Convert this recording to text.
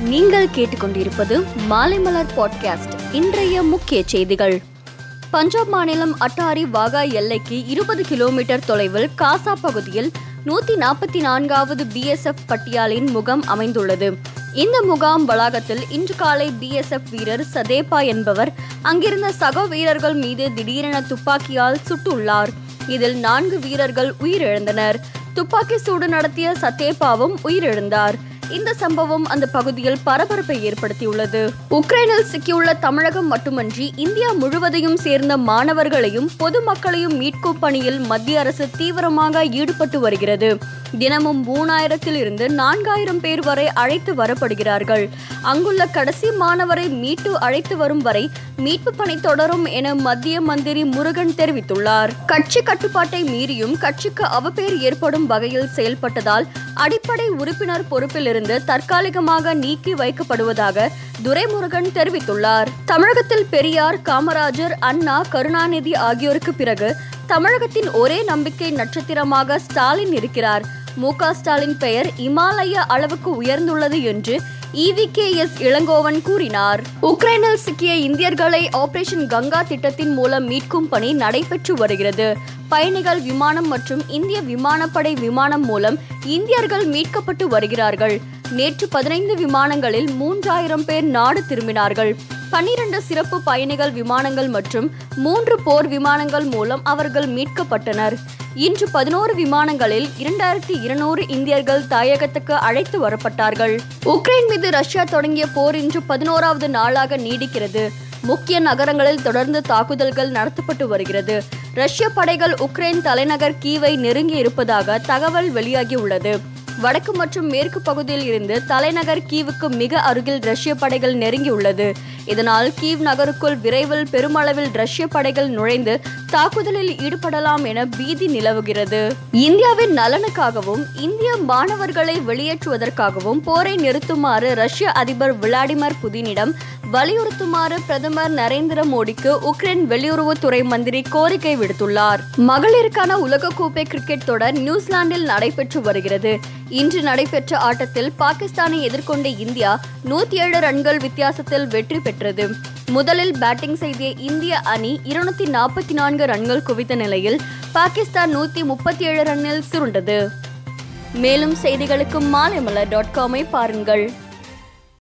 நீங்கள் கேட்டுக்கொண்டிருப்பது மாலைமலர் பாட்காஸ்ட் இன்றைய முக்கிய செய்திகள். பஞ்சாப் மாநிலம் அட்டாரி வாகா எல்லைக்கு இருபது கிலோமீட்டர் தொலைவில் காசா பகுதியில் நூத்தி நாற்பத்தி நான்காவது பிஎஸ்எஃப் பட்டியாலின் முகாம் அமைந்துள்ளது. இந்த முகாம் வளாகத்தில் இன்று காலை பிஎஸ்எஃப் வீரர் சதேபா என்பவர் அங்கிருந்த சக வீரர்கள் மீது திடீரென துப்பாக்கியால் சுட்டுள்ளார். இதில் நான்கு வீரர்கள் உயிரிழந்தனர். துப்பாக்கி சூடு நடத்திய சத்தேபாவும் உயிரிழந்தார். இந்த சம்பவம் அந்த பகுதியில் பரபரப்பை ஏற்படுத்தியுள்ளது. உக்ரைனில் சிக்கியுள்ள தமிழகம் மட்டுமன்றி இந்தியா முழுவதையும் சேர்ந்த மாணவர்களையும் பொதுமக்களையும் மீட்கும் பணியில் மத்திய அரசு தீவிரமாக ஈடுபட்டு வருகிறது. தினமும் மூணாயிரத்தில் இருந்து நான்காயிரம் பேர் வரை அழைத்து வரப்படுகிறார்கள். அங்குள்ள கடைசி மாணவரை மீட்டு அழைத்து வரும் வரை மீட்பு பணி தொடரும் என மத்திய மந்திரி முருகன் தெரிவித்துள்ளார். கட்சி கட்டுப்பாட்டை மீறியும் கட்சிக்கு அவப்பேர் ஏற்படும் வகையில் செயல்பட்டதால் அடிப்படை உறுப்பினர் பொறுப்பிலிருந்து தற்காலிகமாக நீக்கி வைக்கப்படுவதாக துரைமுருகன் தெரிவித்துள்ளார். தமிழகத்தில் பெரியார் காமராஜர் அண்ணா கருணாநிதி ஆகியோருக்கு பிறகு தமிழகத்தின் ஒரே நம்பிக்கை நட்சத்திரமாக ஸ்டாலின் இருக்கிறார். மு ஸ்டாலின் பெயர் இமாலய அளவுக்கு உயர்ந்துள்ளது என்று இவிகேஎஸ் இளங்கோவன் கூறினார். உக்ரைனில் சிக்கிய இந்தியர்களை ஆபரேஷன் கங்கா திட்டத்தின் மூலம் மீட்கும் பணி நடைபெற்று வருகிறது. பயணிகள் விமானம் மற்றும் இந்திய விமானப்படை விமானம் மூலம் இந்தியர்கள் மீட்கப்பட்டு வருகிறார்கள். நேற்று பதினைந்து விமானங்களில் மூன்றாயிரம் பேர் நாடு திரும்பினார்கள். பன்னிரண்டு சிறப்பு பயணிகள் விமானங்கள் மற்றும் மூன்று போர் விமானங்கள் மூலம் அவர்கள் மீட்கப்பட்டனர். இன்று பதினோரு விமானங்களில் இரண்டாயிரத்தி இருநூறு இந்தியர்கள் தாயகத்துக்கு அழைத்து வரப்பட்டார்கள். உக்ரைன் மீது ரஷ்யா தொடங்கிய போர் இன்று பதினோராவது நாளாக நீடிக்கிறது. முக்கிய நகரங்களில் தொடர்ந்து தாக்குதல்கள் நடத்தப்பட்டு வருகிறது. ரஷ்ய படைகள் உக்ரைன் தலைநகர் கீவை நெருங்கி இருப்பதாக தகவல் வெளியாகியுள்ளது. வடக்கு மற்றும் மேற்கு பகுதியில் இருந்து தலைநகர் கீவுக்கு மிக அருகில் ரஷ்ய படைகள் நெருங்கியுள்ளது. இதனால் கீவ் நகருக்குள் விரைவில் பெருமளவில் ரஷ்ய படைகள் நுழைந்து தாக்குதலில் ஈடுபடலாம் என பீதி நிலவுகிறது. இந்தியாவின் நலனுக்காகவும் இந்திய மாணவர்களை வெளியேற்றுவதற்காகவும் போரை நிறுத்துமாறு ரஷ்ய அதிபர் விளாடிமிர் புதினிடம் வலியுறுத்துமாறு பிரதமர் நரேந்திர மோடிக்கு உக்ரைன் வெளியுறவுத்துறை மந்திரி கோரிக்கை விடுத்துள்ளார். மகளிருக்கான உலகக்கோப்பை கிரிக்கெட் தொடர் நியூசிலாந்தில் நடைபெற்று வருகிறது. இன்று நடைபெற்ற ஆட்டத்தில் பாகிஸ்தானை எதிர்கொண்ட இந்தியா நூத்தி ஏழு ரன்கள் வித்தியாசத்தில் வெற்றி பெற்றது. முதலில் பேட்டிங் செய்த இந்திய அணி இருநூத்தி நாற்பத்தி நான்கு ரன்கள் குவித்த நிலையில் பாகிஸ்தான் நூத்தி முப்பத்தி ஏழு ரன்னில் சுருண்டது. மேலும் செய்திகளுக்கு மாலைமலர் டாட் காமை பாருங்கள்.